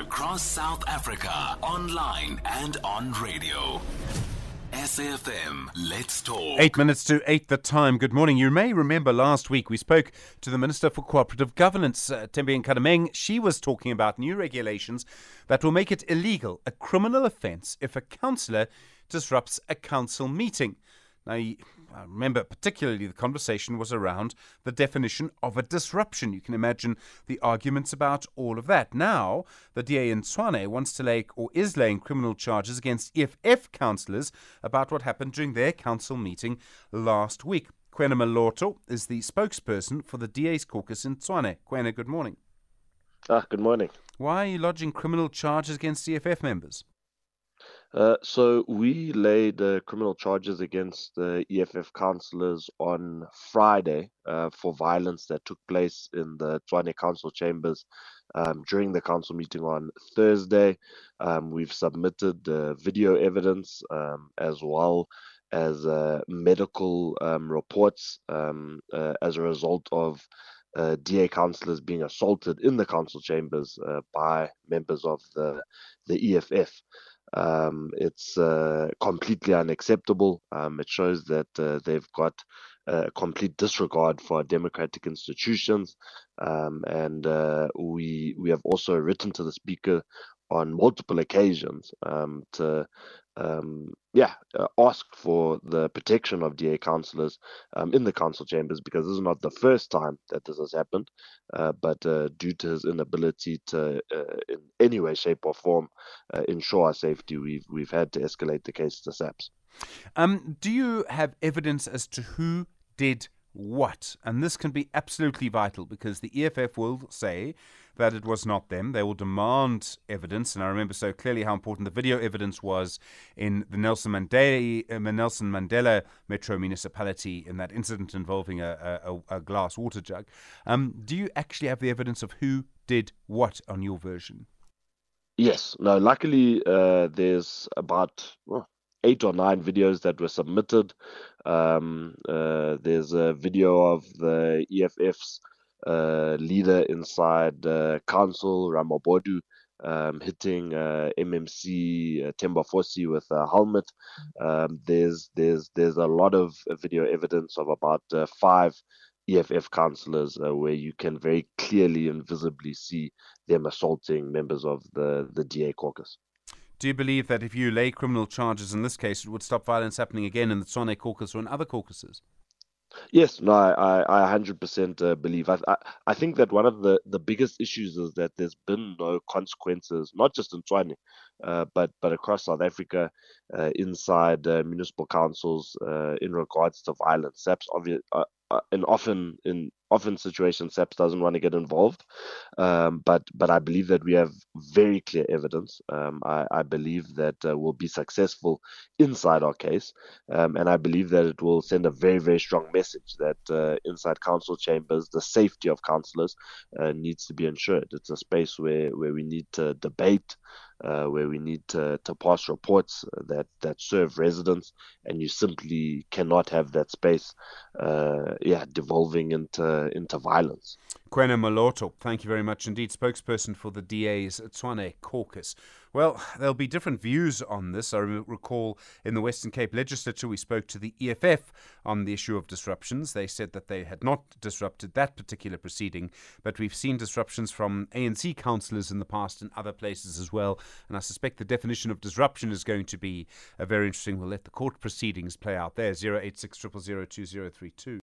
across South Africa, online and on radio. SAFM, let's talk. Eight minutes to eight the time. Good morning. You may remember last week we spoke to the Minister for Cooperative Governance, uh, Thembi Nkadimeng. She was talking about new regulations that will make it illegal, a criminal offence, if a councillor disrupts a council meeting. Now, I remember particularly the conversation was around the definition of a disruption. You can imagine the arguments about all of that. Now, the DA in Tshwane wants to lay or is laying criminal charges against EFF councillors about what happened during their council meeting last week. Kwena Moloto is the spokesperson for the DA's caucus in Tshwane. Kwena, good morning. Ah, good morning. Why are you lodging criminal charges against EFF members? Uh, so we laid uh, criminal charges against the EFF councillors on Friday uh, for violence that took place in the Tshwane council chambers um, during the council meeting on Thursday. Um, we've submitted video evidence um, as well as uh, medical um, reports um, uh, as a result of uh, DA councillors being assaulted in the council chambers by members of the the EFF. Um, it's uh, completely unacceptable. Um, it shows that uh, they've got a complete disregard for democratic institutions, um, and uh, we we have also written to the speaker on multiple occasions um, to um, yeah, uh, ask for the protection of DA councillors um, in the council chambers because this is not the first time that this has happened, uh, but uh, due to his inability to, uh, in any way, shape, or form, uh, ensure our safety, we've we've had to escalate the case to SAPS. Um, do you have evidence as to who did what? And this can be absolutely vital because the EFF will say that it was not them. They will demand evidence. And I remember so clearly how important the video evidence was in the Nelson Mandela, uh, Nelson Mandela Metro Municipality in that incident involving a, a, a glass water jug. Um, do you actually have the evidence of who did what on your version? Yes. No, luckily, uh, there's about. Well, eight or nine videos that were submitted. Um, uh, there's a video of the EFF's uh, leader inside the council, Ramabodu, um, hitting uh, MMC uh, Themba Fosi with a helmet. Um, there's there's there's a lot of video evidence of about uh, five EFF councillors uh, where you can very clearly and visibly see them assaulting members of the the DA caucus. Do you believe that if you lay criminal charges in this case, it would stop violence happening again in the Tshwane caucus or in other caucuses? Yes, no, I, I, 100% uh, believe. I, I, I think that one of the, the biggest issues is that there's been no consequences, not just in Tshwane, uh, but but across South Africa, uh, inside uh, municipal councils, uh, in regards to violence. SAPS obvious, uh, and often in often situations SAPS doesn't want to get involved. Um, but but I believe that we have very clear evidence. Um, I, I, believe that uh, we'll be successful inside our case, um, and I believe that it will send a very very strong message that uh, inside council chambers, the safety of councillors uh, needs to be ensured. It's a space where where we need to debate uh, where we need to, to pass reports that, that serve residents, and you simply cannot have that space, uh, yeah, devolving into into violence. Kwena Moloto, thank you very much indeed, spokesperson for the DA's Tshwane caucus. Well, there'll be different views on this. I recall in the Western Cape legislature, we spoke to the EFF on the issue of disruptions. They said that they had not disrupted that particular proceeding, but we've seen disruptions from ANC councillors in the past and other places as well. And I suspect the definition of disruption is going to be uh, very interesting. We'll let the court proceedings play out there. 086 0002032.